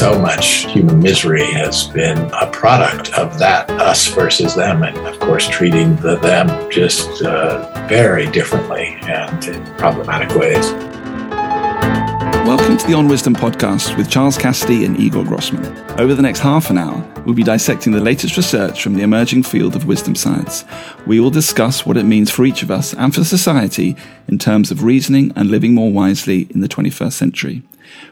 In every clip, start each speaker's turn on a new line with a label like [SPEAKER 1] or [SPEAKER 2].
[SPEAKER 1] so much human misery has been a product of that us versus them, and of course, treating the them just uh, very differently and in problematic ways.
[SPEAKER 2] Welcome to the On Wisdom podcast with Charles Cassidy and Igor Grossmann. Over the next half an hour, we'll be dissecting the latest research from the emerging field of wisdom science. We will discuss what it means for each of us and for society in terms of reasoning and living more wisely in the 21st century.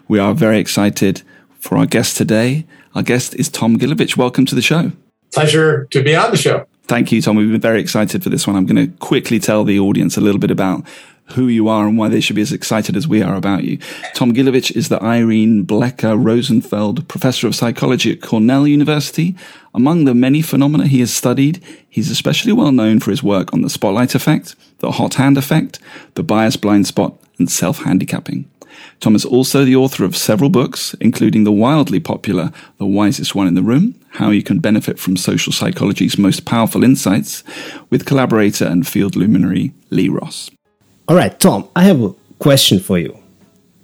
[SPEAKER 2] We are very excited for our guest today. Our guest is Tom Gilovich. Welcome to the show.
[SPEAKER 1] Pleasure to be on the show.
[SPEAKER 2] Thank you, Tom. We've been very excited for this one. I'm going to quickly tell the audience a little bit about who you are and why they should be as excited as we are about you. Tom Gilovich is the Irene Blecker Rosenfeld Professor of Psychology at Cornell University. Among the many phenomena he has studied, he's especially well known for his work on the spotlight effect, the hot hand effect, the bias blind spot, and self handicapping. Tom is also the author of several books, including the wildly popular The Wisest One in the Room How You Can Benefit from Social Psychology's Most Powerful Insights, with collaborator and field luminary Lee Ross.
[SPEAKER 3] All right, Tom, I have a question for you.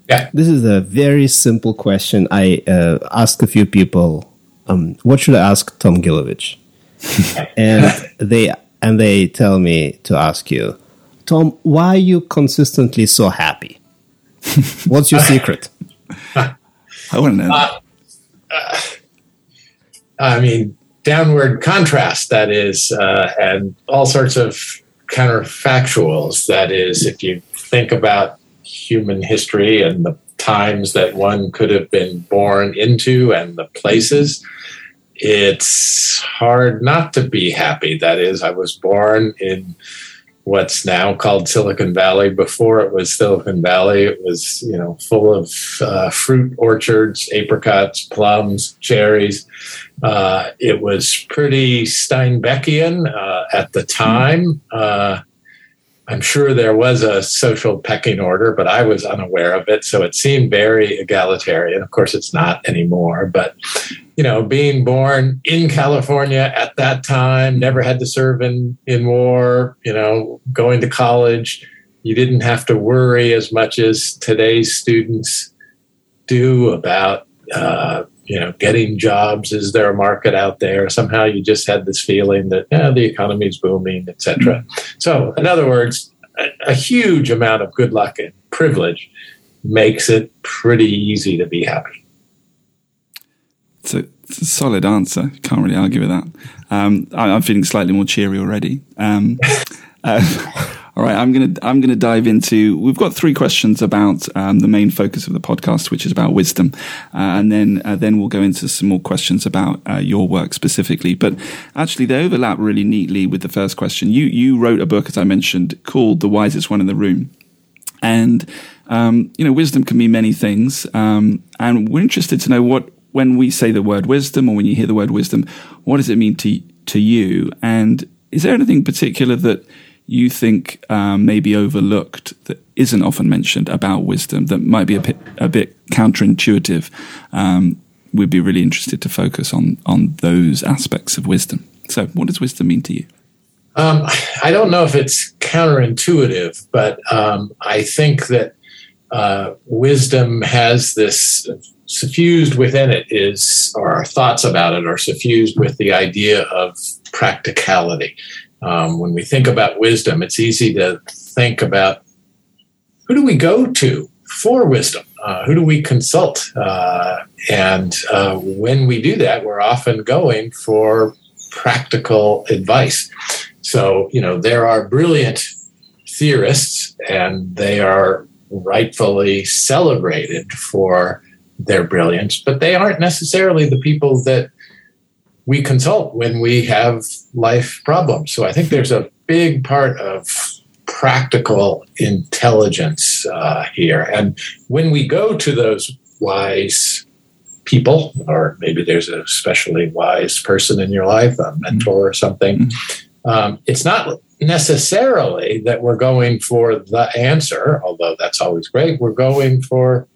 [SPEAKER 1] Yeah.
[SPEAKER 3] This is a very simple question. I uh, asked a few people, um, what should I ask Tom Gilovich? and they and they tell me to ask you, Tom, why are you consistently so happy? What's your secret?
[SPEAKER 2] I want to know. Uh,
[SPEAKER 1] uh, I mean, downward contrast, that is, uh, and all sorts of counterfactuals. That is, if you think about human history and the times that one could have been born into and the places, it's hard not to be happy. That is, I was born in what's now called Silicon Valley. Before it was Silicon Valley, it was you know full of uh, fruit orchards, apricots, plums, cherries. Uh, it was pretty Steinbeckian uh, at the time. Uh, I'm sure there was a social pecking order, but I was unaware of it. So it seemed very egalitarian. Of course, it's not anymore. But, you know, being born in California at that time, never had to serve in, in war, you know, going to college, you didn't have to worry as much as today's students do about, uh, you know, getting jobs. Is there a market out there? Somehow you just had this feeling that yeah, the economy is booming, etc. Mm-hmm. So, in other words, a, a, huge amount of good luck and privilege makes it pretty easy to be happy.
[SPEAKER 2] It's a, it's a solid answer. Can't really argue with that. Um, I, am feeling slightly more cheery already. Um, uh, all right, I'm gonna I'm gonna dive into. We've got three questions about um, the main focus of the podcast, which is about wisdom, uh, and then uh, then we'll go into some more questions about uh, your work specifically. But actually, they overlap really neatly with the first question. You you wrote a book, as I mentioned, called "The Wisest One in the Room," and um, you know, wisdom can mean many things, um, and we're interested to know what when we say the word wisdom, or when you hear the word wisdom, what does it mean to to you? And is there anything particular that you think um, may be overlooked that isn't often mentioned about wisdom that might be a bit, a bit counterintuitive, um, we'd be really interested to focus on on those aspects of wisdom. So, what does wisdom mean to you?
[SPEAKER 1] Um, I don't know if it's counterintuitive, but um, I think that uh, wisdom has this suffused within it is, our thoughts about it are suffused with the idea of practicality. Um, when we think about wisdom, it's easy to think about who do we go to for wisdom? Uh, who do we consult? Uh, and uh, when we do that, we're often going for practical advice. So, you know, there are brilliant theorists, and they are rightfully celebrated for their brilliance, but they aren't necessarily the people that we consult when we have life problems. So I think there's a big part of practical intelligence uh, here. And when we go to those wise people, or maybe there's a especially wise person in your life, a mentor or something, mm-hmm. um, it's not necessarily that we're going for the answer, although that's always great. We're going for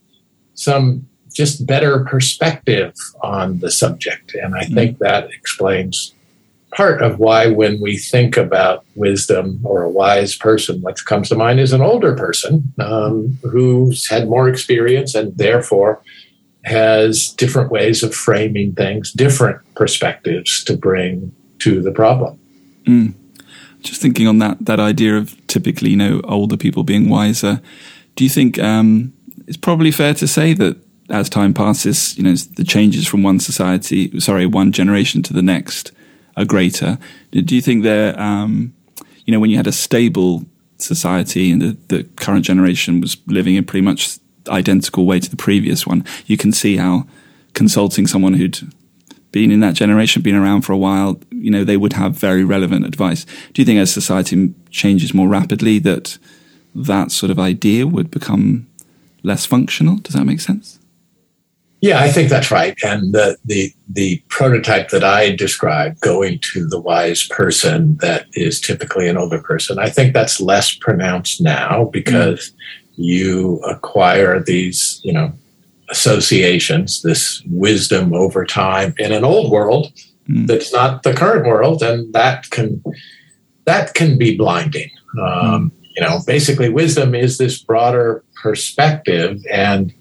[SPEAKER 1] some just better perspective on the subject. And I think mm-hmm. that explains part of why when we think about wisdom or a wise person, what comes to mind is an older person um, who's had more experience and therefore has different ways of framing things, different perspectives to bring to the problem.
[SPEAKER 2] Mm. Just thinking on that that idea of typically, you know, older people being wiser. Do you think um, it's probably fair to say that as time passes, you know, the changes from one society, sorry, one generation to the next are greater. Do you think that, um, you know, when you had a stable society and the, the current generation was living in pretty much identical way to the previous one, you can see how consulting someone who'd been in that generation, been around for a while, you know, they would have very relevant advice. Do you think as society changes more rapidly that that sort of idea would become less functional? Does that make sense?
[SPEAKER 1] Yeah, I think that's right. And the the the prototype that I described, going to the wise person that is typically an older person, I think that's less pronounced now because mm-hmm. you acquire these, you know, associations, this wisdom over time in an old world mm-hmm. that's not the current world, and that can that can be blinding. Um, you know, basically, wisdom is this broader perspective and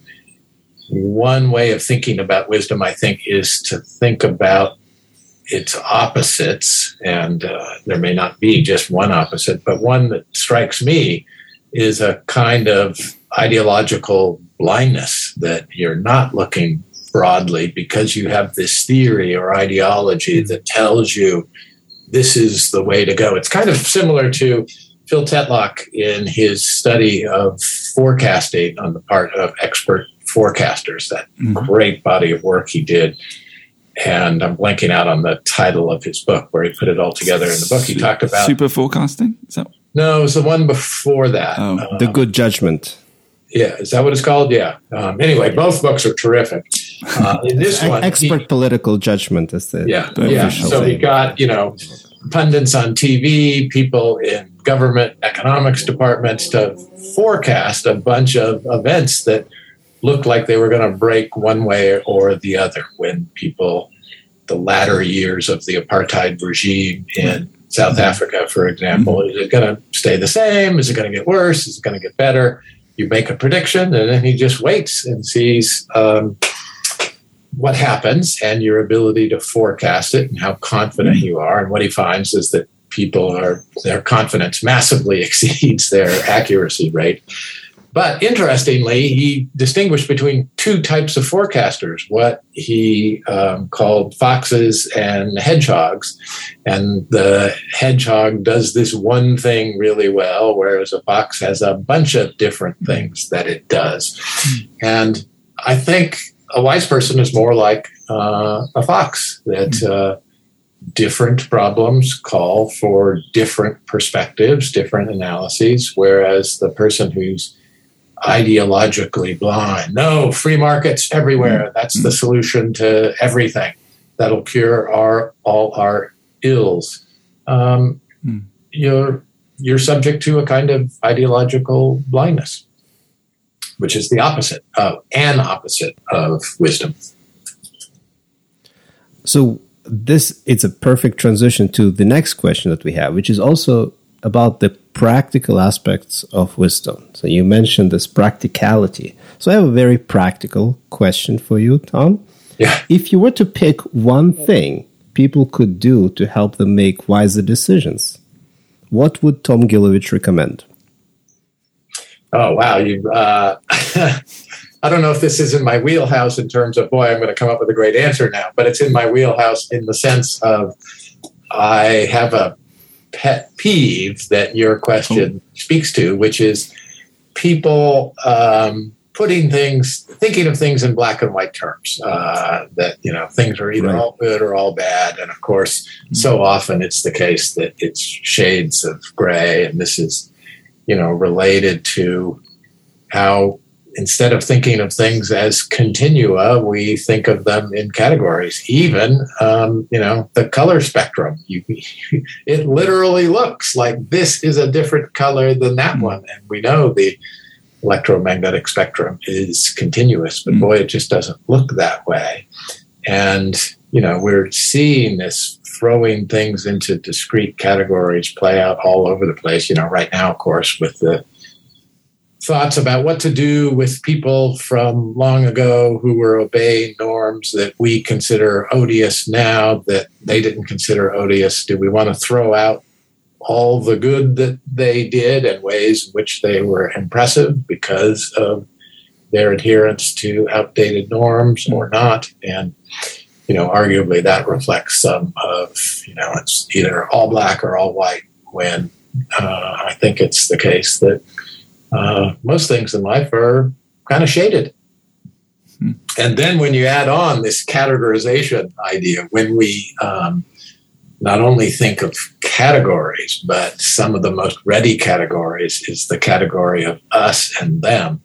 [SPEAKER 1] one way of thinking about wisdom, I think, is to think about its opposites. And uh, there may not be just one opposite, but one that strikes me is a kind of ideological blindness that you're not looking broadly because you have this theory or ideology that tells you this is the way to go. It's kind of similar to Phil Tetlock in his study of forecasting on the part of expert forecasters, that mm-hmm. great body of work he did. And I'm blanking out on the title of his book where he put it all together in the book. He talked about
[SPEAKER 2] super forecasting. Is that-
[SPEAKER 1] no, it was the one before that. Oh,
[SPEAKER 3] uh, the Good Judgment.
[SPEAKER 1] Yeah, is that what it's called? Yeah. Um, anyway, both books are terrific. Uh, in this one,
[SPEAKER 3] expert he, political judgment is the
[SPEAKER 1] yeah yeah. So he got you know pundits on TV, people in government economics departments to forecast a bunch of events that looked like they were going to break one way or the other when people, the latter years of the apartheid regime in South mm-hmm. Africa, for example, mm-hmm. is it going to stay the same? Is it going to get worse? Is it going to get better? You make a prediction and then he just waits and sees um, what happens and your ability to forecast it and how confident you are. And what he finds is that people are, their confidence massively exceeds their accuracy rate. But interestingly, he distinguished between two types of forecasters what he um, called foxes and hedgehogs. And the hedgehog does this one thing really well, whereas a fox has a bunch of different things that it does. And I think a wise person is more like uh, a fox that. Uh, different problems call for different perspectives, different analyses, whereas the person who's ideologically blind. No, free markets everywhere. Mm-hmm. That's the solution to everything. That'll cure our all our ills. Um, mm. You're you're subject to a kind of ideological blindness, which is the opposite of an opposite of wisdom.
[SPEAKER 3] So this it's a perfect transition to the next question that we have, which is also about the practical aspects of wisdom. So you mentioned this practicality. So I have a very practical question for you, Tom.
[SPEAKER 1] Yeah.
[SPEAKER 3] If you were to pick one thing people could do to help them make wiser decisions, what would Tom Gilovich recommend?
[SPEAKER 1] Oh wow, you. Uh, I don't know if this is in my wheelhouse in terms of boy, I'm going to come up with a great answer now, but it's in my wheelhouse in the sense of I have a pet peeve that your question oh. speaks to, which is people um, putting things, thinking of things in black and white terms. Uh, that you know things are either right. all good or all bad, and of course, mm-hmm. so often it's the case that it's shades of gray, and this is you know related to how instead of thinking of things as continua, we think of them in categories. Even, um, you know, the color spectrum. You, it literally looks like this is a different color than that mm-hmm. one, and we know the electromagnetic spectrum is continuous, but mm-hmm. boy, it just doesn't look that way. And you know, we're seeing this throwing things into discrete categories play out all over the place. You know, right now, of course, with the thoughts about what to do with people from long ago who were obeying norms that we consider odious now that they didn't consider odious? Do we want to throw out all the good that they did and ways in which they were impressive because of their adherence to outdated norms or not? And you know, arguably that reflects some of, you know, it's either all black or all white when uh, I think it's the case that uh, most things in life are kind of shaded. Hmm. And then when you add on this categorization idea, when we um, not only think of categories, but some of the most ready categories is the category of us and them,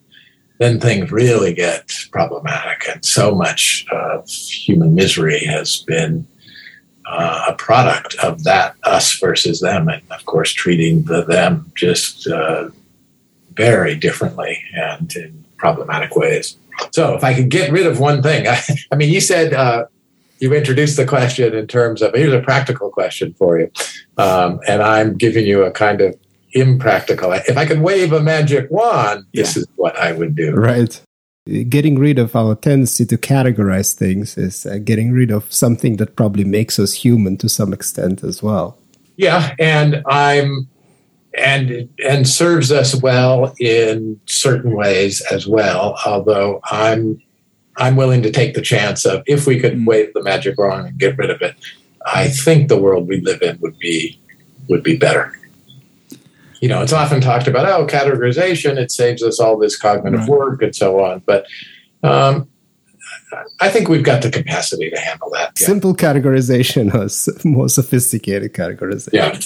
[SPEAKER 1] then things really get problematic. And so much of human misery has been uh, a product of that us versus them. And of course, treating the them just uh, very differently and in problematic ways. So, if I could get rid of one thing, I, I mean, you said uh, you introduced the question in terms of here's a practical question for you, um, and I'm giving you a kind of impractical. If I could wave a magic wand, this yeah. is what I would do.
[SPEAKER 3] Right. Getting rid of our tendency to categorize things is uh, getting rid of something that probably makes us human to some extent as well.
[SPEAKER 1] Yeah, and I'm and and serves us well in certain ways as well. Although I'm I'm willing to take the chance of if we could mm. wave the magic wand and get rid of it, I think the world we live in would be would be better. You know, it's often talked about oh categorization it saves us all this cognitive right. work and so on, but um, I think we've got the capacity to handle that.
[SPEAKER 3] Yeah. Simple categorization or more sophisticated categorization.
[SPEAKER 1] Yeah,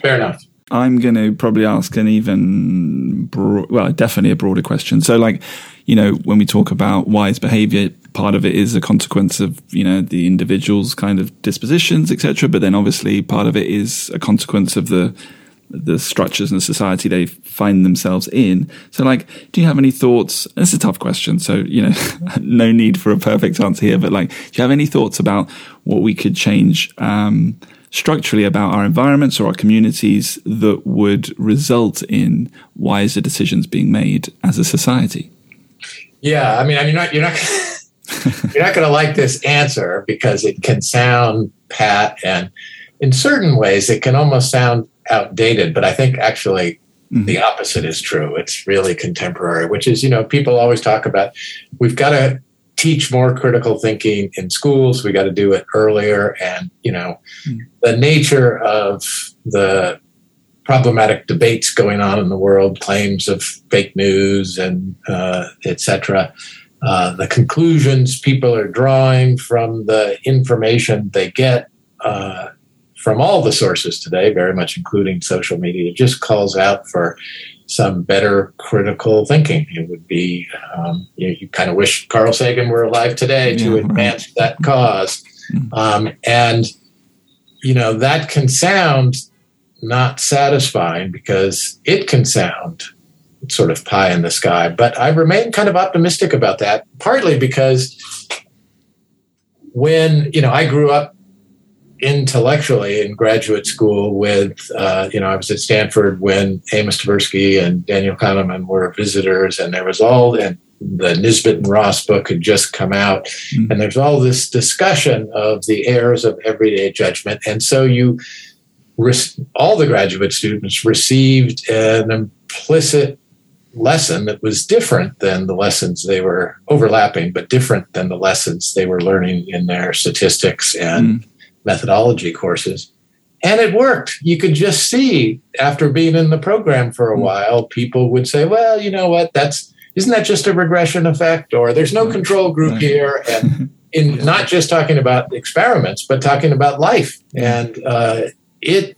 [SPEAKER 1] fair enough.
[SPEAKER 2] I'm going to probably ask an even, broad, well, definitely a broader question. So, like, you know, when we talk about wise behavior, part of it is a consequence of, you know, the individual's kind of dispositions, etc. But then obviously part of it is a consequence of the, the structures and the society they find themselves in. So, like, do you have any thoughts? It's a tough question, so you know, no need for a perfect answer here. But like, do you have any thoughts about what we could change um, structurally about our environments or our communities that would result in wiser decisions being made as a society?
[SPEAKER 1] Yeah, I mean, you're not you're not you're not going to like this answer because it can sound pat and in certain ways it can almost sound outdated. But I think actually mm-hmm. the opposite is true. It's really contemporary, which is you know people always talk about we've got to teach more critical thinking in schools. We got to do it earlier. And, you know, mm. the nature of the problematic debates going on in the world, claims of fake news and uh, etc. Uh, the conclusions people are drawing from the information they get uh, from all the sources today, very much including social media, just calls out for some better critical thinking. It would be, um, you, know, you, kind of wish Carl Sagan were alive today to yeah, advance right. that cause. Hmm. Um, and, you know, that can sound not satisfying because it can sound sort of pie in the sky. But I remain kind of optimistic about that, partly because when, you know, I grew up intellectually in graduate school with, uh, you know, I was at Stanford when Amos Tversky and Daniel Kahneman were visitors, and there was all, and the Nisbett and Ross book had just come out, mm-hmm. and there's all this discussion of the errors of everyday judgment. And so you, all the graduate students received an implicit lesson that was different than the lessons they were overlapping, but different than the lessons they were learning in their statistics and mm methodology courses. And it worked. You could just see after being in the program for a hmm. while, people would say, well, you know what, that's isn't that just a regression effect? Or there's no control group here. And in not just talking about experiments, but talking about life. And uh, it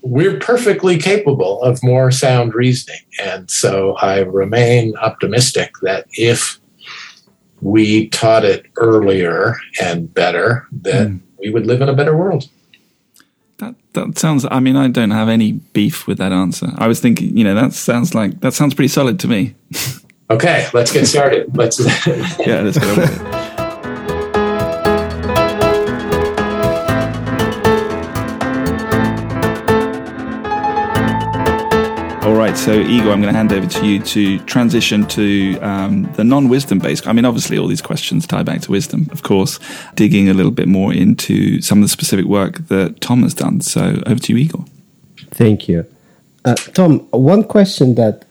[SPEAKER 1] we're perfectly capable of more sound reasoning. And so I remain optimistic that if we taught it earlier and better, that mm we would live in a better world.
[SPEAKER 2] That that sounds. I mean, I don't have any beef with that answer. I was thinking, you know, that sounds like that sounds pretty solid to me.
[SPEAKER 1] okay, let's get started. Let's.
[SPEAKER 2] yeah, let's go. Right, so Igor, I'm going to hand over to you to transition to um, the non-wisdom based. I mean, obviously, all these questions tie back to wisdom, of course. Digging a little bit more into some of the specific work that Tom has done. So, over to you, Igor.
[SPEAKER 3] Thank you, uh, Tom. One question that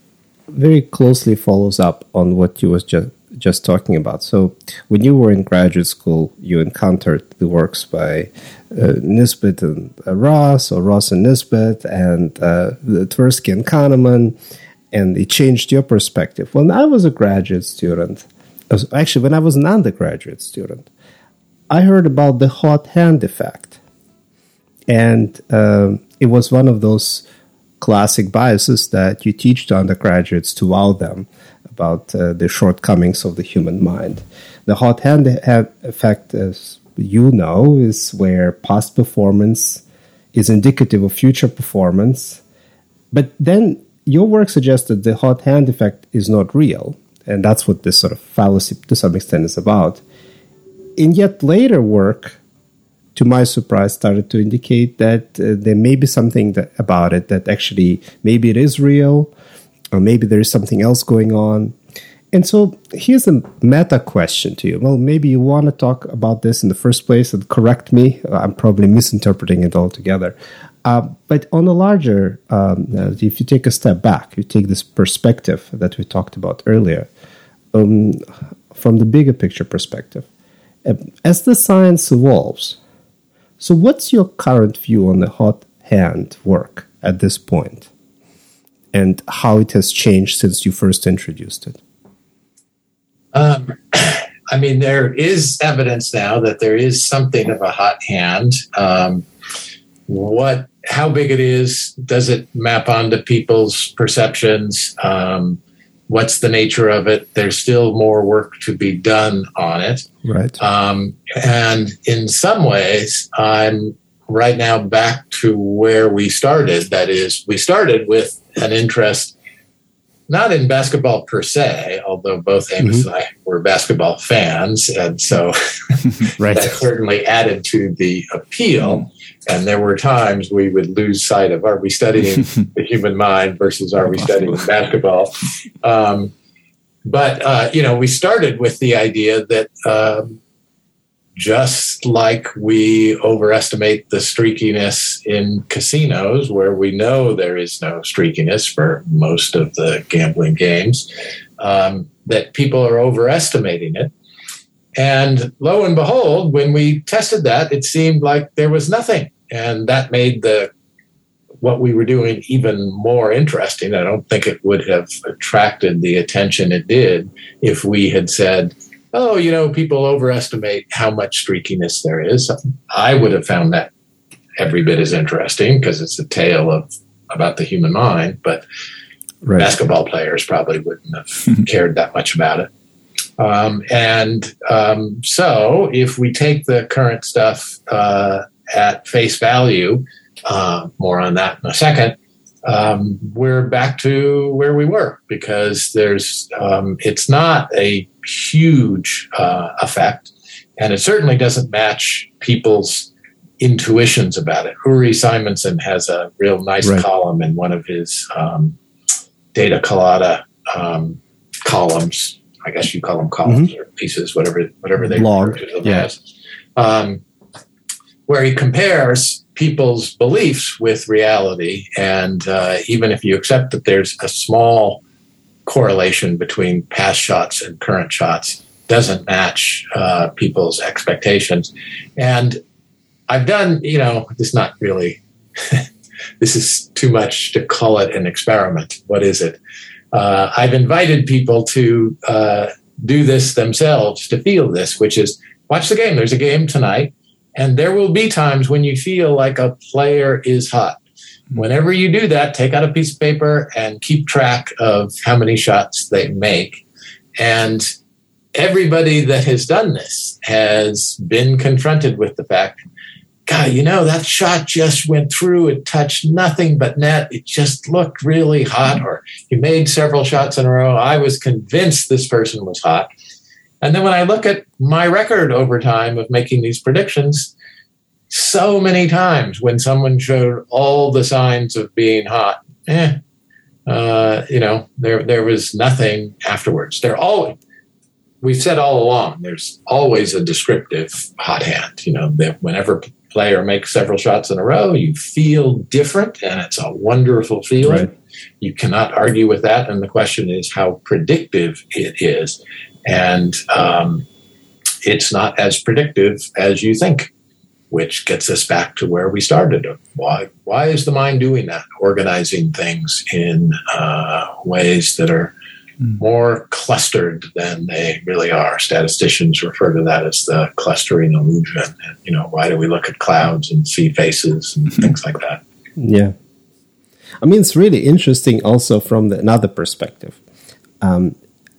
[SPEAKER 3] very closely follows up on what you was just just talking about. So, when you were in graduate school, you encountered the works by uh, Nisbett and uh, Ross, or Ross and Nisbett, and uh, Tversky and Kahneman, and it changed your perspective. When I was a graduate student, actually, when I was an undergraduate student, I heard about the hot hand effect. And um, it was one of those classic biases that you teach to undergraduates to wow them about uh, the shortcomings of the human mind. The hot hand effect, as you know, is where past performance is indicative of future performance. But then your work suggests that the hot hand effect is not real. And that's what this sort of fallacy, to some extent, is about. In yet later work, to my surprise, started to indicate that uh, there may be something that, about it that actually maybe it is real, or maybe there is something else going on. And so here's a meta question to you. Well, maybe you want to talk about this in the first place and correct me. I'm probably misinterpreting it altogether. Uh, but on a larger, um, uh, if you take a step back, you take this perspective that we talked about earlier, um, from the bigger picture perspective, uh, as the science evolves, so what's your current view on the hot hand work at this point, and how it has changed since you first introduced it?
[SPEAKER 1] Um, I mean, there is evidence now that there is something of a hot hand. Um, what, how big it is? Does it map onto people's perceptions? Um, what's the nature of it? There's still more work to be done on it.
[SPEAKER 3] Right.
[SPEAKER 1] Um, and in some ways, I'm right now back to where we started. That is, we started with an interest not in basketball per se, although both Amos mm-hmm. and I were basketball fans, and so right. that certainly added to the appeal. And there were times we would lose sight of are we studying the human mind versus are we studying basketball? Um, but uh, you know, we started with the idea that um, just like we overestimate the streakiness in casinos, where we know there is no streakiness for most of the gambling games, um, that people are overestimating it. And lo and behold, when we tested that, it seemed like there was nothing. And that made the what we were doing even more interesting. I don't think it would have attracted the attention it did if we had said, oh, you know, people overestimate how much streakiness there is. I would have found that every bit as interesting because it's a tale of about the human mind, but right. basketball players probably wouldn't have cared that much about it. Um, and um, so, if we take the current stuff uh, at face value, uh, more on that in a second, um, we're back to where we were because there's um, it's not a huge uh, effect, and it certainly doesn't match people's intuitions about it. Uri Simonsohn has a real nice right. column in one of his um, data colada um, columns. I guess you call them columns mm-hmm. or pieces, whatever whatever they
[SPEAKER 3] Blog. refer to them yeah.
[SPEAKER 1] as, um, where he compares people's beliefs with reality, and uh, even if you accept that there's a small correlation between past shots and current shots doesn't match uh, people's expectations. And I've done, you know, this not really, this is too much to call it an experiment. What is it? Uh, I've invited people to uh, do this themselves to feel this, which is watch the game. There's a game tonight, and there will be times when you feel like a player is hot. Whenever you do that, take out a piece of paper and keep track of how many shots they make. And everybody that has done this has been confronted with the fact God, you know, that shot just went through. It touched nothing but net. It just looked really hot. Or he made several shots in a row. I was convinced this person was hot. And then when I look at my record over time of making these predictions, so many times when someone showed all the signs of being hot, eh, uh, you know, there there was nothing afterwards. There always we've said all along. There's always a descriptive hot hand. You know that whenever player makes several shots in a row, you feel different, and it's a wonderful feeling. Right. You cannot argue with that. And the question is how predictive it is, and um, it's not as predictive as you think which gets us back to where we started. Why, why is the mind doing that? Organizing things in uh, ways that are mm. more clustered than they really are. Statisticians refer to that as the clustering illusion. And, you know, why do we look at clouds and see faces and mm-hmm. things like that?
[SPEAKER 3] Yeah. I mean, it's really interesting also from the, another perspective. Um,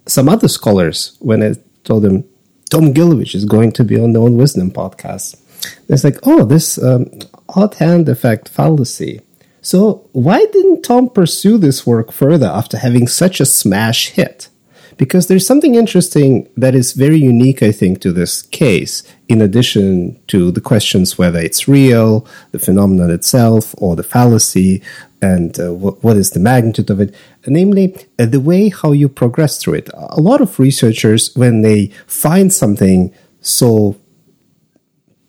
[SPEAKER 3] some other scholars, when I told them Tom Gilovich is going to be on the On Wisdom podcast, it's like, oh, this um, hot hand effect fallacy. So why didn't Tom pursue this work further after having such a smash hit? Because there's something interesting that is very unique, I think, to this case, in addition to the questions whether it's real, the phenomenon itself, or the fallacy, and uh, what, is the magnitude of it, namely uh, the way how you progress through it. A lot of researchers, when they find something so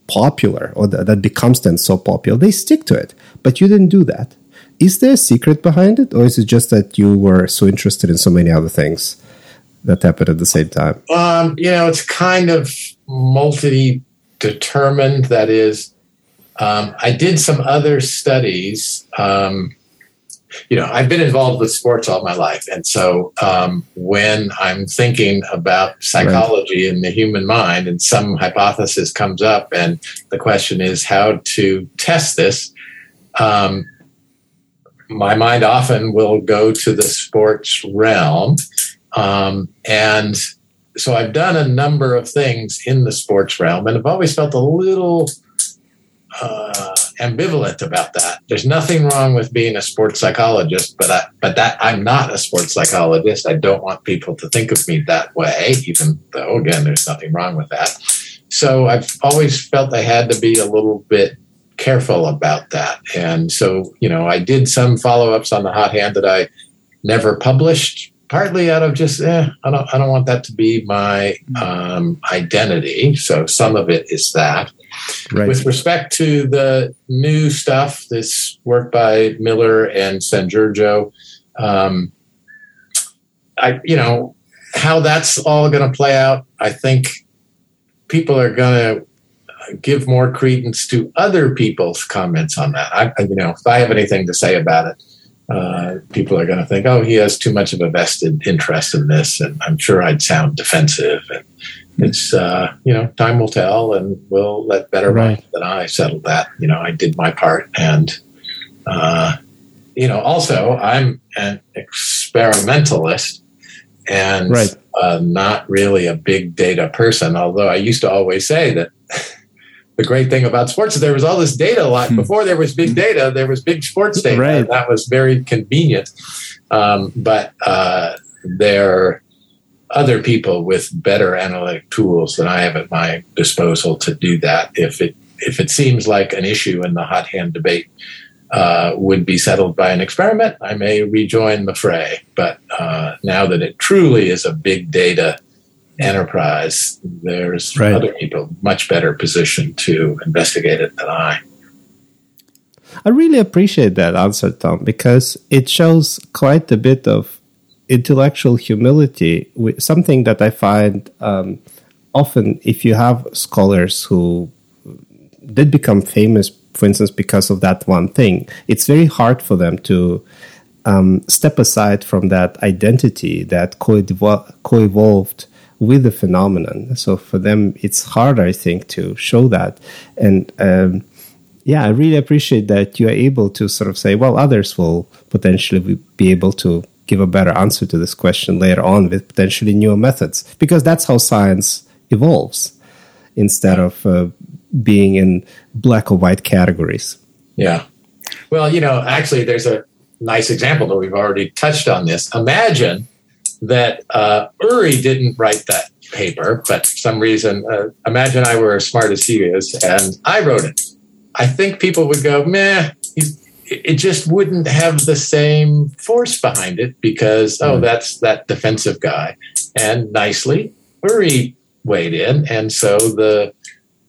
[SPEAKER 3] popular or that, that becomes then so popular, they stick to it. But you didn't do that. Is there a secret behind it, or is it just that you were so interested in so many other things that happened at the same time?
[SPEAKER 1] Um, you know, it's kind of multi determined. That is, um, I did some other studies. Um, you know, I've been involved with sports all my life. And so um, when I'm thinking about psychology right. and the human mind and some hypothesis comes up, and the question is how to test this, um, my mind often will go to the sports realm. Um, and so I've done a number of things in the sports realm, and I've always felt a little. Uh, ambivalent about that. There's nothing wrong with being a sports psychologist, but I, but that I'm not a sports psychologist. I don't want people to think of me that way, even though again, there's nothing wrong with that. So I've always felt I had to be a little bit careful about that. And so, you know, I did some follow-ups on the hot hand that I never published, partly out of just, eh, I don't, I don't want that to be my um, identity. So some of it is that. Right. With respect to the new stuff, this work by Miller and Sanjurjo, um, I you know how that's all going to play out. I think people are going to give more credence to other people's comments on that. I, you know, if I have anything to say about it, uh, people are going to think, "Oh, he has too much of a vested interest in this," and I'm sure I'd sound defensive and it's uh, you know time will tell, and we'll let better right. than I settle that. You know, I did my part, and uh, you know, also I'm an experimentalist, and right. uh, not really a big data person. Although I used to always say that. the great thing about sports is there was all this data a lot hmm. before there was big data there was big sports data right. that was very convenient um, but uh, there are other people with better analytic tools than I have at my disposal to do that. If it if it seems like an issue in the hot hand debate uh, would be settled by an experiment, I may rejoin the fray. But uh, now that it truly is a big data enterprise, there's right. other people much better positioned to investigate it than I.
[SPEAKER 3] I really appreciate that answer, Tom, because it shows quite a bit of intellectual humility, something that I find um, often if you have scholars who did become famous, for instance, because of that one thing, it's very hard for them to um, step aside from that identity that co evolved with the phenomenon. So for them, it's hard, I think, to show that. And um, yeah, I really appreciate that you are able to sort of say, well, others will potentially be able to give a better answer to this question later on with potentially newer methods because that's how science evolves instead of uh, being in black or white categories
[SPEAKER 1] yeah well you know actually there's a nice example that we've already touched on this imagine that uh, uri didn't write that paper but for some reason uh, imagine i were as smart as he is and i wrote it. I think people would go meh he's it just wouldn't have the same force behind it because oh that's that defensive guy. And nicely Uri weighed in and so the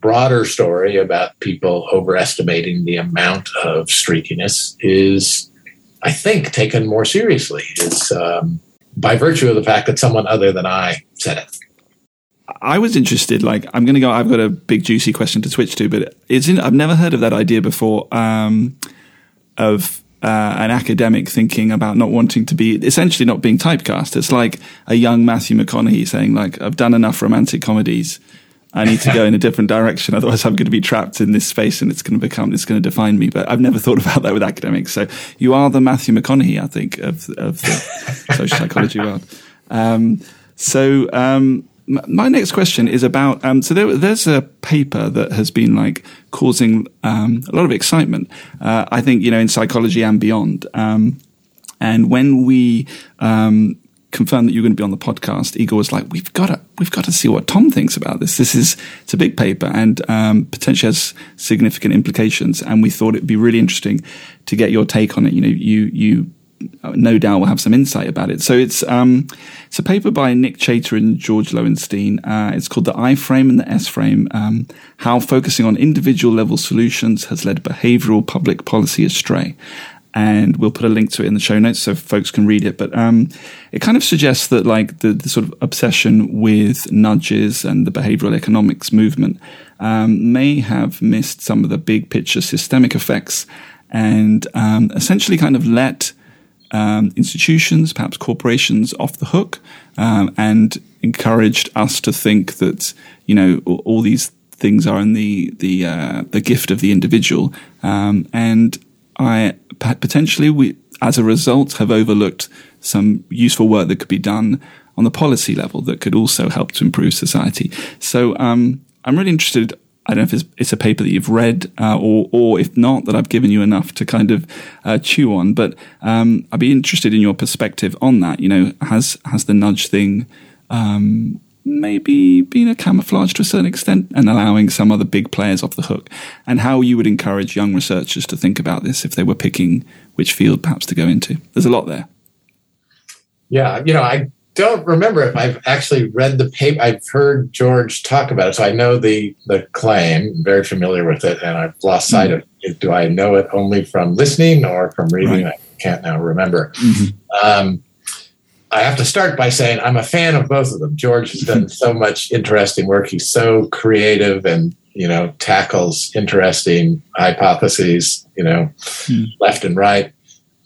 [SPEAKER 1] broader story about people overestimating the amount of streakiness is I think taken more seriously. Is um, by virtue of the fact that someone other than I said it.
[SPEAKER 2] I was interested. Like, I'm going to go. I've got a big juicy question to switch to, but it's. In, I've never heard of that idea before. Um, of uh, an academic thinking about not wanting to be essentially not being typecast. It's like a young Matthew McConaughey saying, like, I've done enough romantic comedies. I need to go in a different direction. Otherwise, I'm going to be trapped in this space and it's going to become, it's going to define me. But I've never thought about that with academics. So you are the Matthew McConaughey, I think, of, of the social psychology world. Um, so, um, my next question is about um, so there, there's a paper that has been like causing um, a lot of excitement. Uh, I think you know in psychology and beyond. Um, and when we um, confirmed that you're going to be on the podcast, Igor was like, "We've got to, we've got to see what Tom thinks about this. This is it's a big paper and um, potentially has significant implications. And we thought it'd be really interesting to get your take on it. You know, you you no doubt will have some insight about it. So it's um, it's a paper by Nick Chater and George Loewenstein. Uh, it's called the I frame and the S frame: um, How focusing on individual level solutions has led behavioural public policy astray. And we'll put a link to it in the show notes so folks can read it. But um, it kind of suggests that like the, the, sort of obsession with nudges and the behavioural economics movement um, may have missed some of the big picture systemic effects and um, essentially kind of let um, institutions, perhaps corporations, off the hook, um, and encouraged us to think that you know all these things are in the the uh, the gift of the individual, um, and I potentially we as a result have overlooked some useful work that could be done on the policy level that could also help to improve society. So um, I'm really interested I don't know if it's, it's a paper that you've read, uh, or or if not, that I've given you enough to kind of uh, chew on. But um, I'd be interested in your perspective on that. You know, has has the nudge thing um, maybe being a camouflage to a certain extent, and allowing some other big players off the hook? And how you would encourage young researchers to think about this if they were picking which field perhaps to go into? There's a lot there.
[SPEAKER 1] Yeah, you know, I don't remember if I've actually read the paper. I've heard George talk about it, so I know the the claim. I'm very familiar with it, and I've lost sight mm-hmm. of it. Do I know it only from listening or from reading? Right. I can't now remember. Mm-hmm. Um, I have to start by saying I'm a fan of both of them. George has done so much interesting work. He's so creative and you know tackles interesting hypotheses. You know, mm. left and right.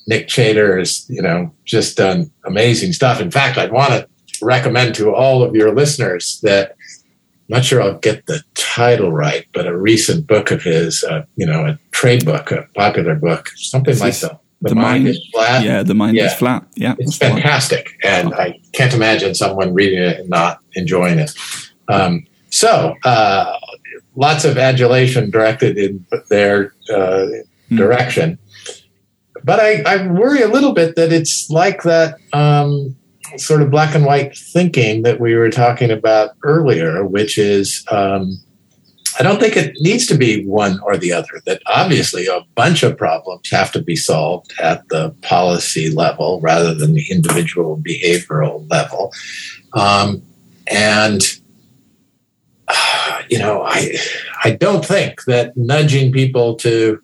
[SPEAKER 1] Nick Chater has, you know, just done amazing stuff. In fact, I'd want to recommend to all of your listeners that I'm not sure I'll get the title right, but a recent book of his, uh, you know, a trade book, a popular book, something like that.
[SPEAKER 2] The, the mind, mind, is flat. Yeah, the mind yeah. is flat. Yeah,
[SPEAKER 1] it's fantastic, and I can't imagine someone reading it and not enjoying it. Um, so, uh, lots of adulation directed in their uh, mm. direction but I, I worry a little bit that it's like that um, sort of black and white thinking that we were talking about earlier, which is um, I don't think it needs to be one or the other. That obviously a bunch of problems have to be solved at the policy level rather than the individual behavioral level. Um, and you know, I I don't think that nudging people to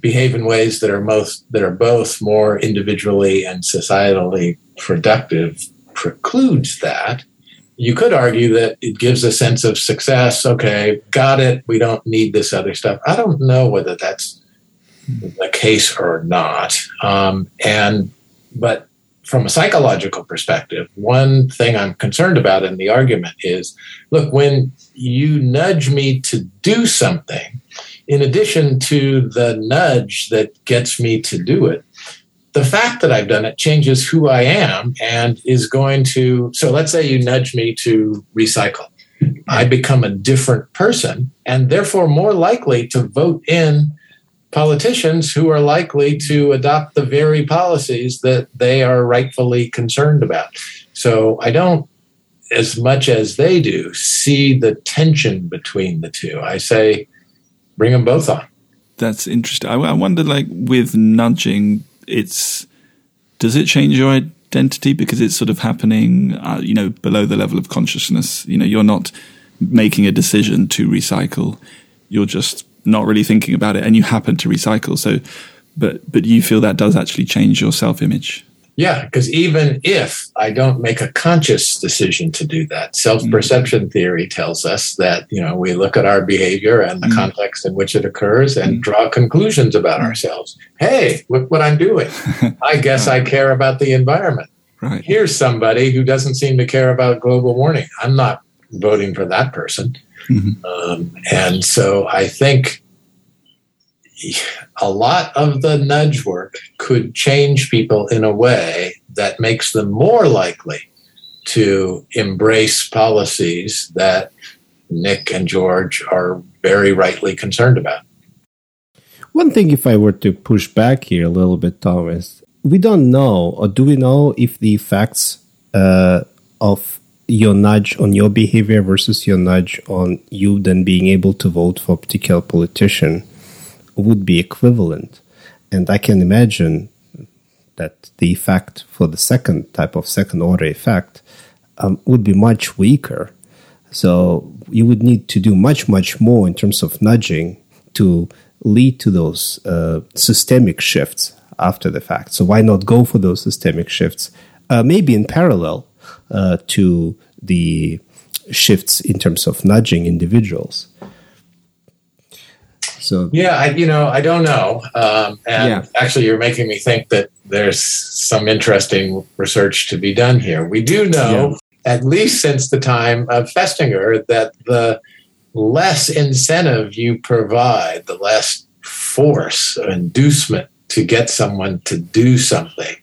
[SPEAKER 1] behave in ways that are most that are both more individually and societally productive precludes that you could argue that it gives a sense of success. Okay got it. We don't need this other stuff. I don't know whether that's the case or not. Um, and but from a psychological perspective one thing i'm concerned about in the argument is look when you nudge me to do something in addition to the nudge that gets me to do it, the fact that I've done it changes who I am and is going to. So let's say you nudge me to recycle. I become a different person and therefore more likely to vote in politicians who are likely to adopt the very policies that they are rightfully concerned about. So I don't, as much as they do, see the tension between the two. I say, bring them both on.
[SPEAKER 2] that's interesting. I, I wonder, like with nudging, it's does it change your identity because it's sort of happening, uh, you know, below the level of consciousness. You know, you're not making a decision to recycle. You're just not really thinking about it, and you happen to recycle. So, but but you feel that does actually change your self image.
[SPEAKER 1] Yeah, because even if I don't make a conscious decision to do that, self perception mm. theory tells us that, you know, we look at our behavior and the mm. context in which it occurs and mm. draw conclusions about mm. ourselves. Hey, look what I'm doing. I guess I care about the environment.
[SPEAKER 2] Right.
[SPEAKER 1] Here's somebody who doesn't seem to care about global warming. I'm not voting for that person. Mm-hmm. Um, and so I think a lot of the nudge work could change people in a way that makes them more likely to embrace policies that Nick and George are very rightly concerned about.
[SPEAKER 3] One thing, if I were to push back here a little bit, Thomas, we don't know, or do we know if the effects uh, of your nudge on your behavior versus your nudge on you then being able to vote for a particular politician would be equivalent. And I can imagine that the effect for the second type of second order effect um, would be much weaker. So you would need to do much, much more in terms of nudging to lead to those uh, systemic shifts after the fact. So why not go for those systemic shifts, uh, maybe in parallel uh, to the shifts in terms of nudging individuals?
[SPEAKER 1] So yeah, I, you know, I don't know. Um, and yeah. actually, you're making me think that there's some interesting research to be done here. We do know, yeah. at least since the time of Festinger, that the less incentive you provide, the less force or inducement to get someone to do something,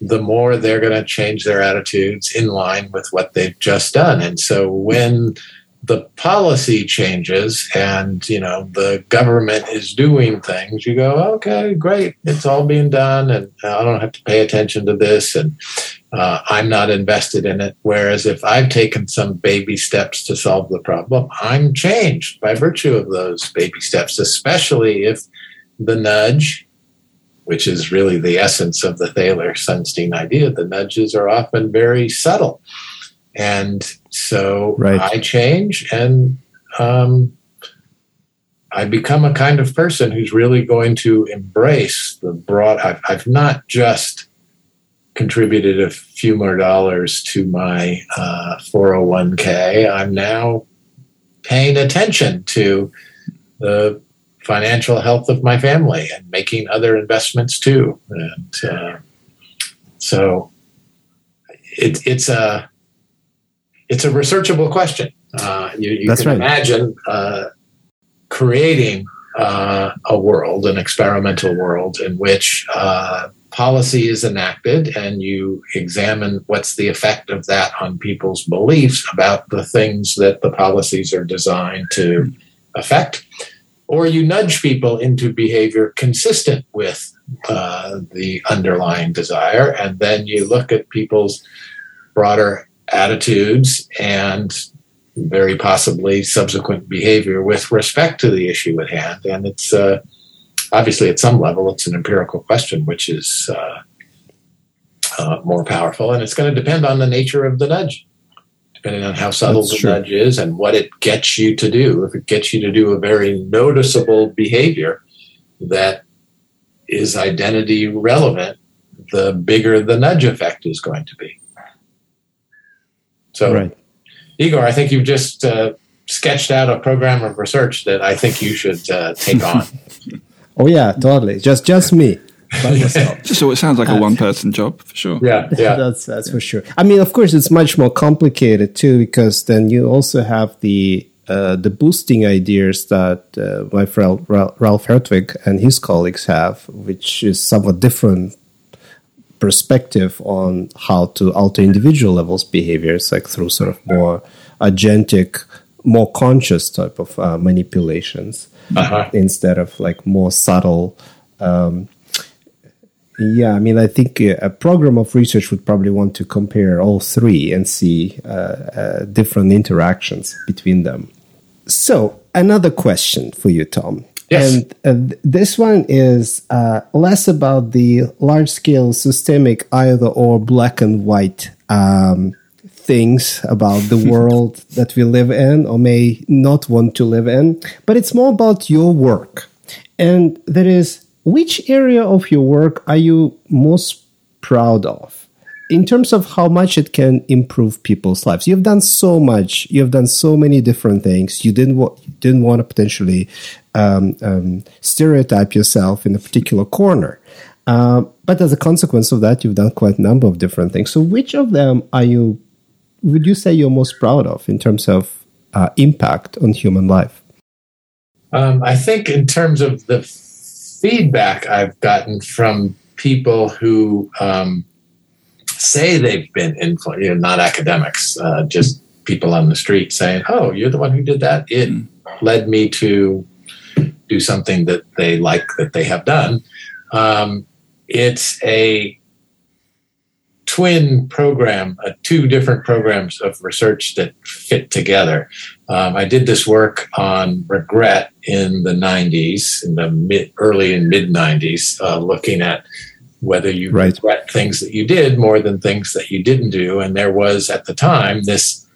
[SPEAKER 1] the more they're going to change their attitudes in line with what they've just done. And so when the policy changes and you know the government is doing things you go okay great it's all being done and i don't have to pay attention to this and uh, i'm not invested in it. Whereas if i've taken some baby steps to solve the problem i'm changed by virtue of those baby steps especially if the nudge which is really the essence of the thaler sunstein idea the nudges are often very subtle and so right. I change and um, I become a kind of person who's really going to embrace the broad. I've, I've not just contributed a few more dollars to my uh, 401k. I'm now paying attention to the financial health of my family and making other investments too. And uh, so it, it's a it's a researchable question. Uh, you, you can right. imagine uh, creating uh, a world, an experimental world, in which uh, policy is enacted and you examine what's the effect of that on people's beliefs about the things that the policies are designed to affect. Or you nudge people into behavior consistent with uh, the underlying desire, and then you look at people's broader attitudes and very possibly subsequent behavior with respect to the issue at hand. And it's uh, obviously at some level, it's an empirical question, which is uh, uh, more powerful. And it's going to depend on the nature of the nudge, depending on how subtle That's the true. nudge is and what it gets you to do. If it gets you to do a very noticeable behavior that is identity relevant, the bigger the nudge effect is going to be. So, right. Igor, I think you've just uh, sketched out a program of research that I think you should uh, take on.
[SPEAKER 3] oh yeah, totally. Just just me.
[SPEAKER 2] so it sounds like a one-person job for sure.
[SPEAKER 1] Yeah, yeah,
[SPEAKER 3] that's that's for sure. I mean, of course, it's much more complicated too because then you also have the uh, the boosting ideas that uh, my friend Ralph Hertwig and his colleagues have, which is somewhat different perspective on how to alter individual levels behaviors, like through sort of more agentic, more conscious type of uh, manipulations uh-huh. instead of like more subtle. Um, yeah, I mean, I think a program of research would probably want to compare all three and see uh, uh, different interactions between them. So, another question for you, Tom. Yes. And uh, this one is uh, less about the large scale systemic either or black and white um, things about the world that we live in or may not want to live in, but it's more about your work. And that is which area of your work are you most proud of? in terms of how much it can improve people's lives. You've done so much. You've done so many different things. You didn't wa- didn't want to potentially um, um, stereotype yourself in a particular corner. Uh, but as a consequence of that, you've done quite a number of different things. So, which of them are you? Would you say you're most proud of in terms of uh, impact on human life?
[SPEAKER 1] Um, I think, in terms of the feedback I've gotten from people who um, say they've been influenced, you know, not academics, uh, just people on the street saying, "Oh, you're the one who did that." It mm. led me to do something that they like that they have done. Um, it's a twin program, uh, two different programs of research that fit together. Um, I did this work on regret in the 90s, in the mid, early and mid 90s, uh, looking at whether you right. regret things that you did more than things that you didn't do. And there was at the time this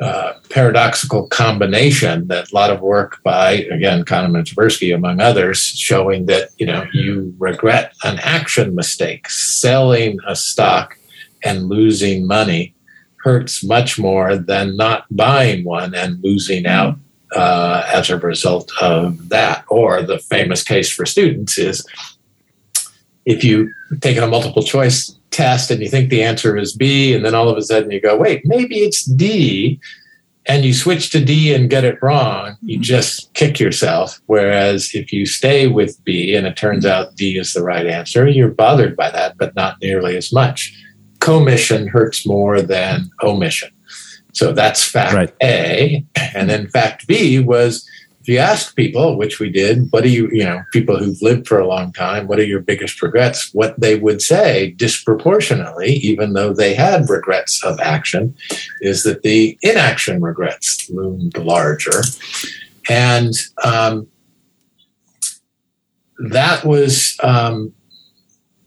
[SPEAKER 1] uh, paradoxical combination that a lot of work by again Kahneman and Tversky among others showing that you know you regret an action mistake. Selling a stock and losing money hurts much more than not buying one and losing out uh, as a result of that. Or the famous case for students is if you taken a multiple choice test and you think the answer is B, and then all of a sudden you go, wait, maybe it's D, and you switch to D and get it wrong, you mm-hmm. just kick yourself. Whereas if you stay with B and it turns out D is the right answer, you're bothered by that, but not nearly as much. Commission hurts more than omission. So that's fact right. A. And then fact B was you ask people, which we did, what do you, you know, people who've lived for a long time, what are your biggest regrets? What they would say disproportionately, even though they had regrets of action, is that the inaction regrets loomed larger. And um, that was, um,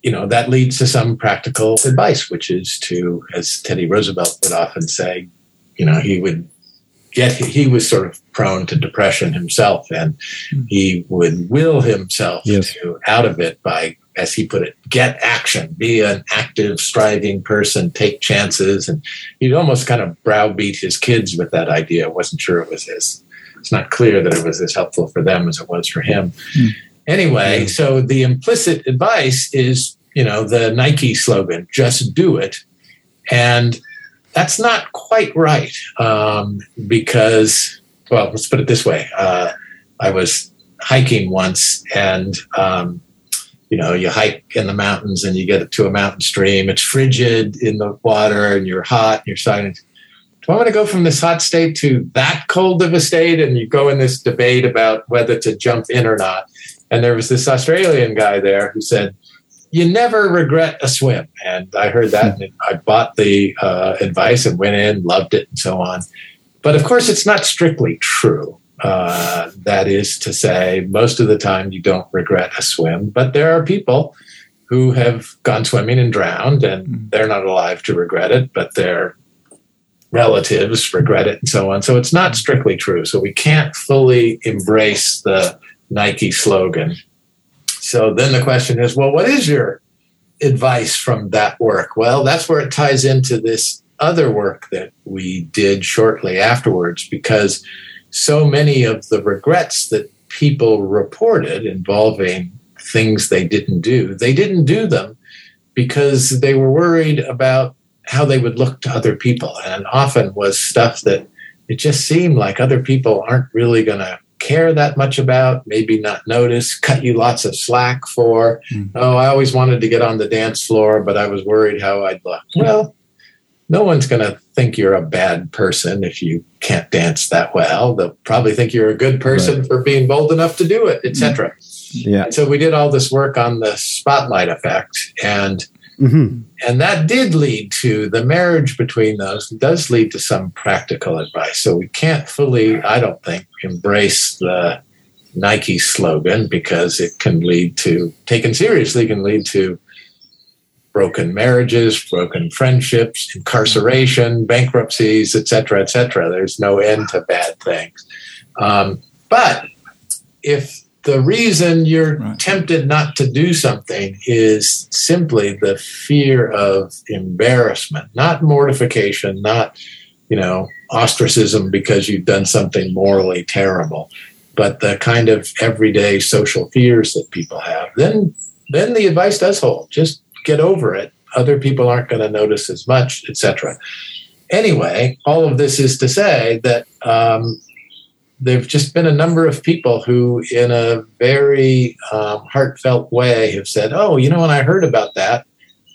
[SPEAKER 1] you know, that leads to some practical advice, which is to, as Teddy Roosevelt would often say, you know, he would yet he was sort of prone to depression himself and hmm. he would will himself yes. to out of it by as he put it get action. Be an active striving person. Take chances. And he'd almost kind of browbeat his kids with that idea. Wasn't sure it was his it's not clear that it was as helpful for them as it was for him. Mm. anyway so the implicit advice is you know the nike slogan just do it. And that's not quite right um, because, well, let's put it this way. Uh, I was hiking once and, um, you know, you hike in the mountains and you get to a mountain stream. It's frigid in the water and you're hot and you're silent. Do I want to go from this hot state to that cold of a state? And you go in this debate about whether to jump in or not. And there was this Australian guy there who said, you never regret a swim. And I heard that and I bought the uh, advice and went in, loved it, and so on. But of course, it's not strictly true. Uh, that is to say, most of the time you don't regret a swim, but there are people who have gone swimming and drowned, and mm. they're not alive to regret it, but their relatives regret it, and so on. So it's not strictly true. So we can't fully embrace the Nike slogan so then the question is, well, what is your advice from that work? Well, that's where it ties into this other work that we did shortly afterwards, because so many of the regrets that people reported involving things they didn't do, they didn't do them because they were worried about how they would look to other people. And often was stuff that it just seemed like other people aren't really going to care that much about, maybe not notice, cut you lots of slack for. Mm. Oh, I always wanted to get on the dance floor, but I was worried how I'd look. Well, no one's going to think you're a bad person if you can't dance that well. They'll probably think you're a good person right. for being bold enough to do it, etc.
[SPEAKER 3] Hmm. Yeah.
[SPEAKER 1] so we did all this work on the spotlight effect, and Mm-hmm. And that did lead to the marriage between those does lead to some practical advice. So we can't fully, I don't think, embrace the Nike slogan because it can lead to, taken seriously, can lead to broken marriages, broken friendships, incarceration, bankruptcies, etc., cetera, et cetera. There's no end to bad things. Um, but if the reason you're right. tempted not to do something is simply the fear of embarrassment, not mortification, not, you know, ostracism because you've done something morally terrible, but the kind of everyday social fears that people have, then then the advice does hold. Just get over it. Other people aren't going to notice as much, etc. Anyway, all of this is to say that um, there've just been a number of people who, in a very um, heartfelt way, have said, "Oh, you know, when I heard about that,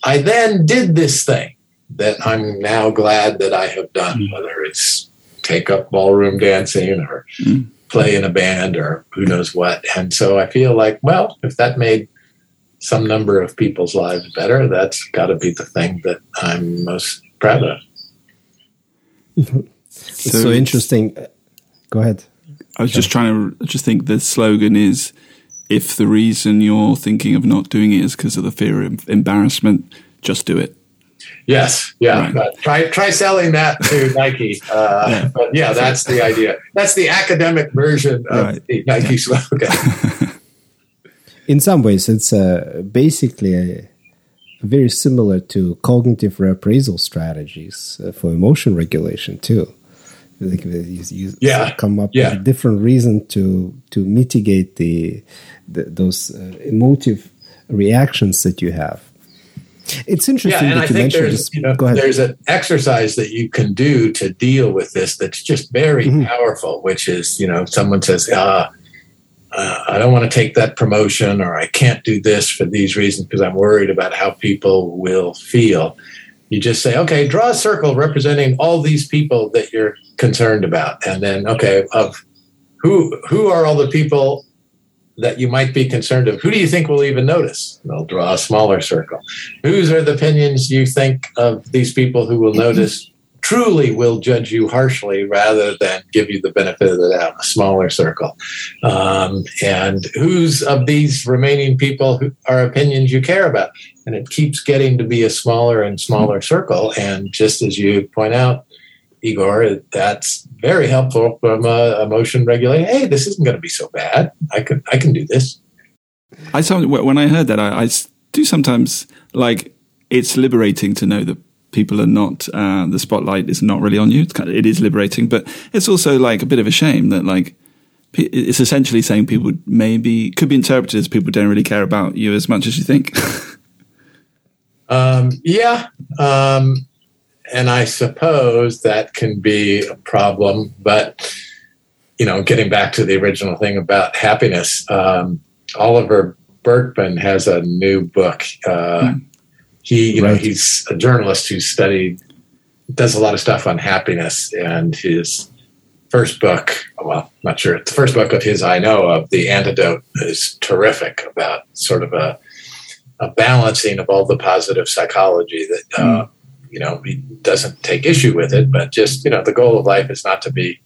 [SPEAKER 1] I then did this thing that I'm now glad that I have done, mm. whether it's take up ballroom dancing or mm. play in a band or who knows what." And so I feel like, well, if that made some number of people's lives better, that's got to be the thing that I'm most proud of.
[SPEAKER 3] it's so, so interesting. Go ahead.
[SPEAKER 2] I was just trying to just think the slogan is if the reason you're thinking of not doing it is because of the fear of embarrassment, just do it.
[SPEAKER 1] Yes, yeah. Right. try try selling that to Nike. Uh, yeah. But yeah, that's the idea. That's the academic version of right. the Nike yeah. slogan.
[SPEAKER 3] In some ways, it's uh, basically a, very similar to cognitive reappraisal strategies uh, for emotion regulation too. Like you, you
[SPEAKER 1] yeah.
[SPEAKER 3] come up
[SPEAKER 1] yeah.
[SPEAKER 3] with a different reason to to mitigate the, the those uh, emotive reactions that you have. It's interesting
[SPEAKER 1] yeah, and
[SPEAKER 3] I
[SPEAKER 1] think there's, you know, there's an exercise that you can do to deal with this that's just very mm-hmm. powerful, which is, you know, someone says, ah, uh, I don't want to take that promotion or I can't do this for these reasons because I'm worried about how people will feel. You just say, okay, draw a circle representing all these people that you're concerned about. And then, okay, of who who are all the people that you might be concerned of? Who do you think will even notice? They'll draw a smaller circle. Whose are the opinions you think of these people who will notice truly will judge you harshly rather than give you the benefit of the doubt, a smaller circle. Um, and whose of these remaining people who, are opinions you care about? And it keeps getting to be a smaller and smaller circle. And just as you point out, Igor, that's very helpful from a emotion regulating. Hey, this isn't going to be so bad. I can I can do this.
[SPEAKER 2] I when I heard that, I, I do sometimes like it's liberating to know that people are not uh, the spotlight is not really on you. It's kind of, it is liberating, but it's also like a bit of a shame that like it's essentially saying people maybe could be interpreted as people don't really care about you as much as you think.
[SPEAKER 1] um, yeah, um, and I suppose that can be a problem. But you know, getting back to the original thing about happiness, um, Oliver Burkeman has a new book. Uh, mm. He, you right. know, he's a journalist who studied, does a lot of stuff on happiness, and his first book, well, I'm not sure, it's the first book of his I know of, The Antidote, is terrific about sort of a, a balancing of all the positive psychology that. Mm. Uh, you know, he doesn't take issue with it, but just, you know, the goal of life is not to be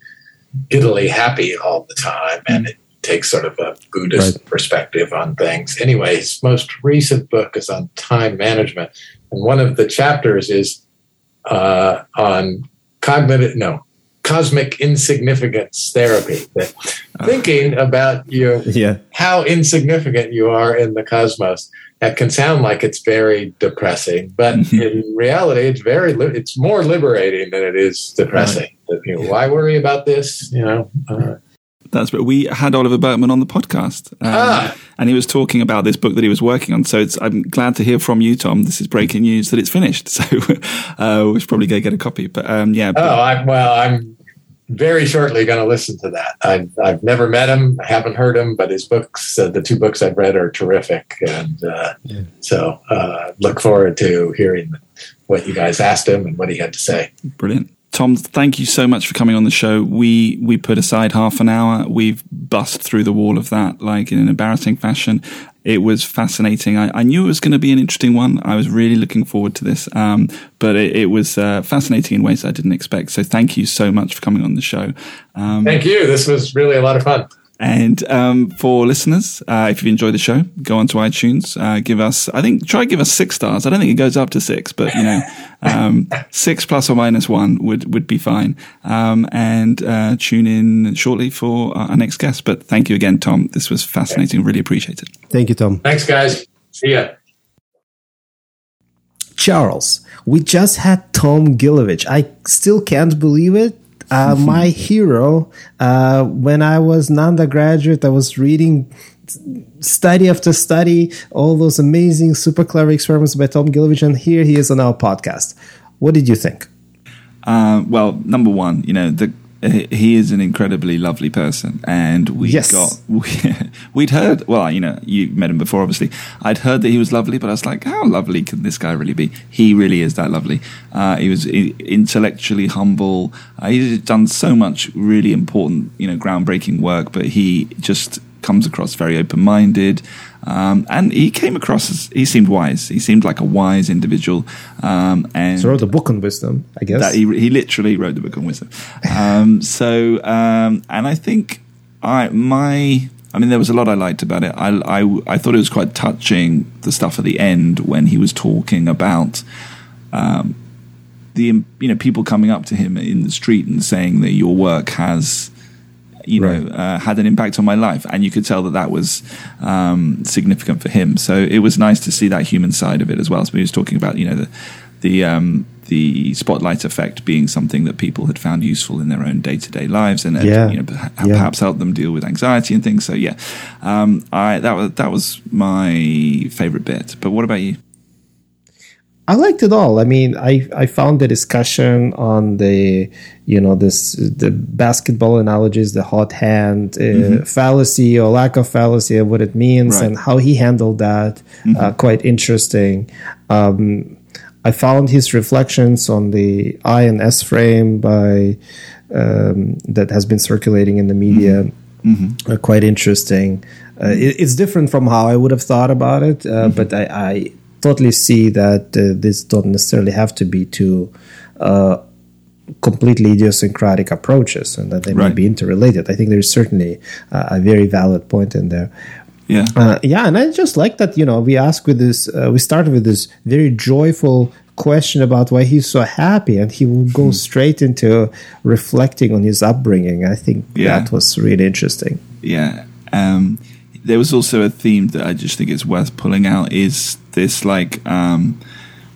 [SPEAKER 1] giddily happy all the time. And it takes sort of a Buddhist right. perspective on things. Anyway, his most recent book is on time management. And one of the chapters is uh, on cognitive, no, cosmic insignificance therapy. That uh, thinking about you, yeah. how insignificant you are in the cosmos that can sound like it's very depressing, but mm-hmm. in reality, it's very it's more liberating than it is depressing. Right. You know, why worry about this? You know. Uh,
[SPEAKER 2] that's but we had Oliver Burkeman on the podcast, um, ah. and he was talking about this book that he was working on. So it's, I'm glad to hear from you, Tom. This is breaking news that it's finished. So uh, we should probably go get a copy. But um, yeah.
[SPEAKER 1] Oh, I'm, well, I'm very shortly going to listen to that. I've, I've never met him, I haven't heard him, but his books, uh, the two books I've read, are terrific, and uh, yeah. so uh, look forward to hearing what you guys asked him and what he had to say.
[SPEAKER 2] Brilliant. Tom, thank you so much for coming on the show. We we put aside half an hour. We've bust through the wall of that, like in an embarrassing fashion. It was fascinating. I, I knew it was going to be an interesting one. I was really looking forward to this, um, but it, it was uh, fascinating in ways I didn't expect. So thank you so much for coming on the show.
[SPEAKER 1] Um, thank you. This was really a lot of fun.
[SPEAKER 2] And um, for listeners, uh, if you enjoy the show, go onto iTunes, uh, give us, I think, try give us six stars. I don't think it goes up to six, but you know, um, six plus or minus one would would be fine. Um, and uh, tune in shortly for our next guest. But thank you again, Tom. This was fascinating. Really appreciate it.
[SPEAKER 3] Thank you, Tom.
[SPEAKER 1] Thanks, guys. See ya.
[SPEAKER 3] Charles, we just had Tom Gilovich. I still can't believe it. Uh, my hero, uh, when I was an undergraduate, I was reading study after study, all those amazing, super clever experiments by Tom Gilovich, and here he is on our podcast. What did you think?
[SPEAKER 2] Uh, well, number one, you know, the he is an incredibly lovely person, and we
[SPEAKER 3] Yes.
[SPEAKER 2] got we, we'd heard. Well, you know, you met him before, obviously. I'd heard that he was lovely, but I was like, how lovely can this guy really be? He really is that lovely. Uh, he was intellectually humble. Uh, he's done so much really important, you know, groundbreaking work, but he just comes across very open-minded. Um, and he came across as he seemed wise. He seemed like a wise individual. Um, and
[SPEAKER 3] So wrote a book on wisdom, I guess.
[SPEAKER 2] that he he literally wrote the book on wisdom. Um, so um, and I think I my I mean there was a lot I liked about it. I, I I thought it was quite touching the stuff at the end when he was talking about. Um, the you know people coming up to him in the street and saying that your work has you know
[SPEAKER 3] Right.
[SPEAKER 2] uh, had an impact on my life and you could tell that that was um, significant for him so it was nice to see that human side of it as well so he was talking about you know the the um, the spotlight effect being something that people had found useful in their own day-to-day lives and had,
[SPEAKER 3] Yeah.
[SPEAKER 2] you know perha-
[SPEAKER 3] Yeah.
[SPEAKER 2] perhaps helped them deal with anxiety and things so yeah um, I that was that was my favorite bit but what about you
[SPEAKER 3] I liked it all. I mean, I, I found the discussion on the, you know, this the basketball analogies, the hot hand uh, fallacy or lack of fallacy, and what it means,
[SPEAKER 2] Right.
[SPEAKER 3] and how he handled that, uh, quite interesting. Um, I found his reflections on the I and S frame by um, that has been circulating in the media are quite interesting. Uh, it, it's different from how I would have thought about it, uh, but I, I totally see that uh, this don't necessarily have to be two uh, completely idiosyncratic approaches, and that they may be interrelated. I think there's certainly uh, a very valid point in there.
[SPEAKER 2] yeah
[SPEAKER 3] Uh, yeah, and I just like that. You know, we ask with this. Uh, we started with this very joyful question about why he's so happy, and he will go straight into reflecting on his upbringing. I think
[SPEAKER 2] Yeah.
[SPEAKER 3] that was really interesting.
[SPEAKER 2] yeah. Um, there was also a theme that I just think it's worth pulling out is this like um,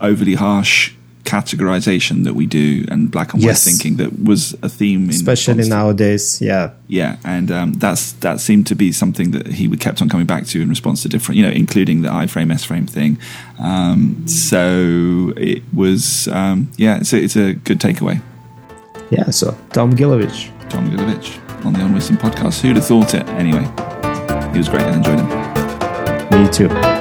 [SPEAKER 2] overly harsh categorization that we do and black and white
[SPEAKER 3] Yes.
[SPEAKER 2] thinking that was a theme, in
[SPEAKER 3] Especially nowadays, yeah.
[SPEAKER 2] Yeah, and um, that's that seemed to be something that he would kept on coming back to in response to different, you know, including the I-frame S-frame thing. Um, so it was, um, yeah, it's a, it's a good takeaway.
[SPEAKER 3] Yeah, so Tom Gilovich.
[SPEAKER 2] Tom Gilovich on the On Wisdom podcast. Who'd have thought it? Anyway, he was great. I enjoyed him.
[SPEAKER 3] Me too.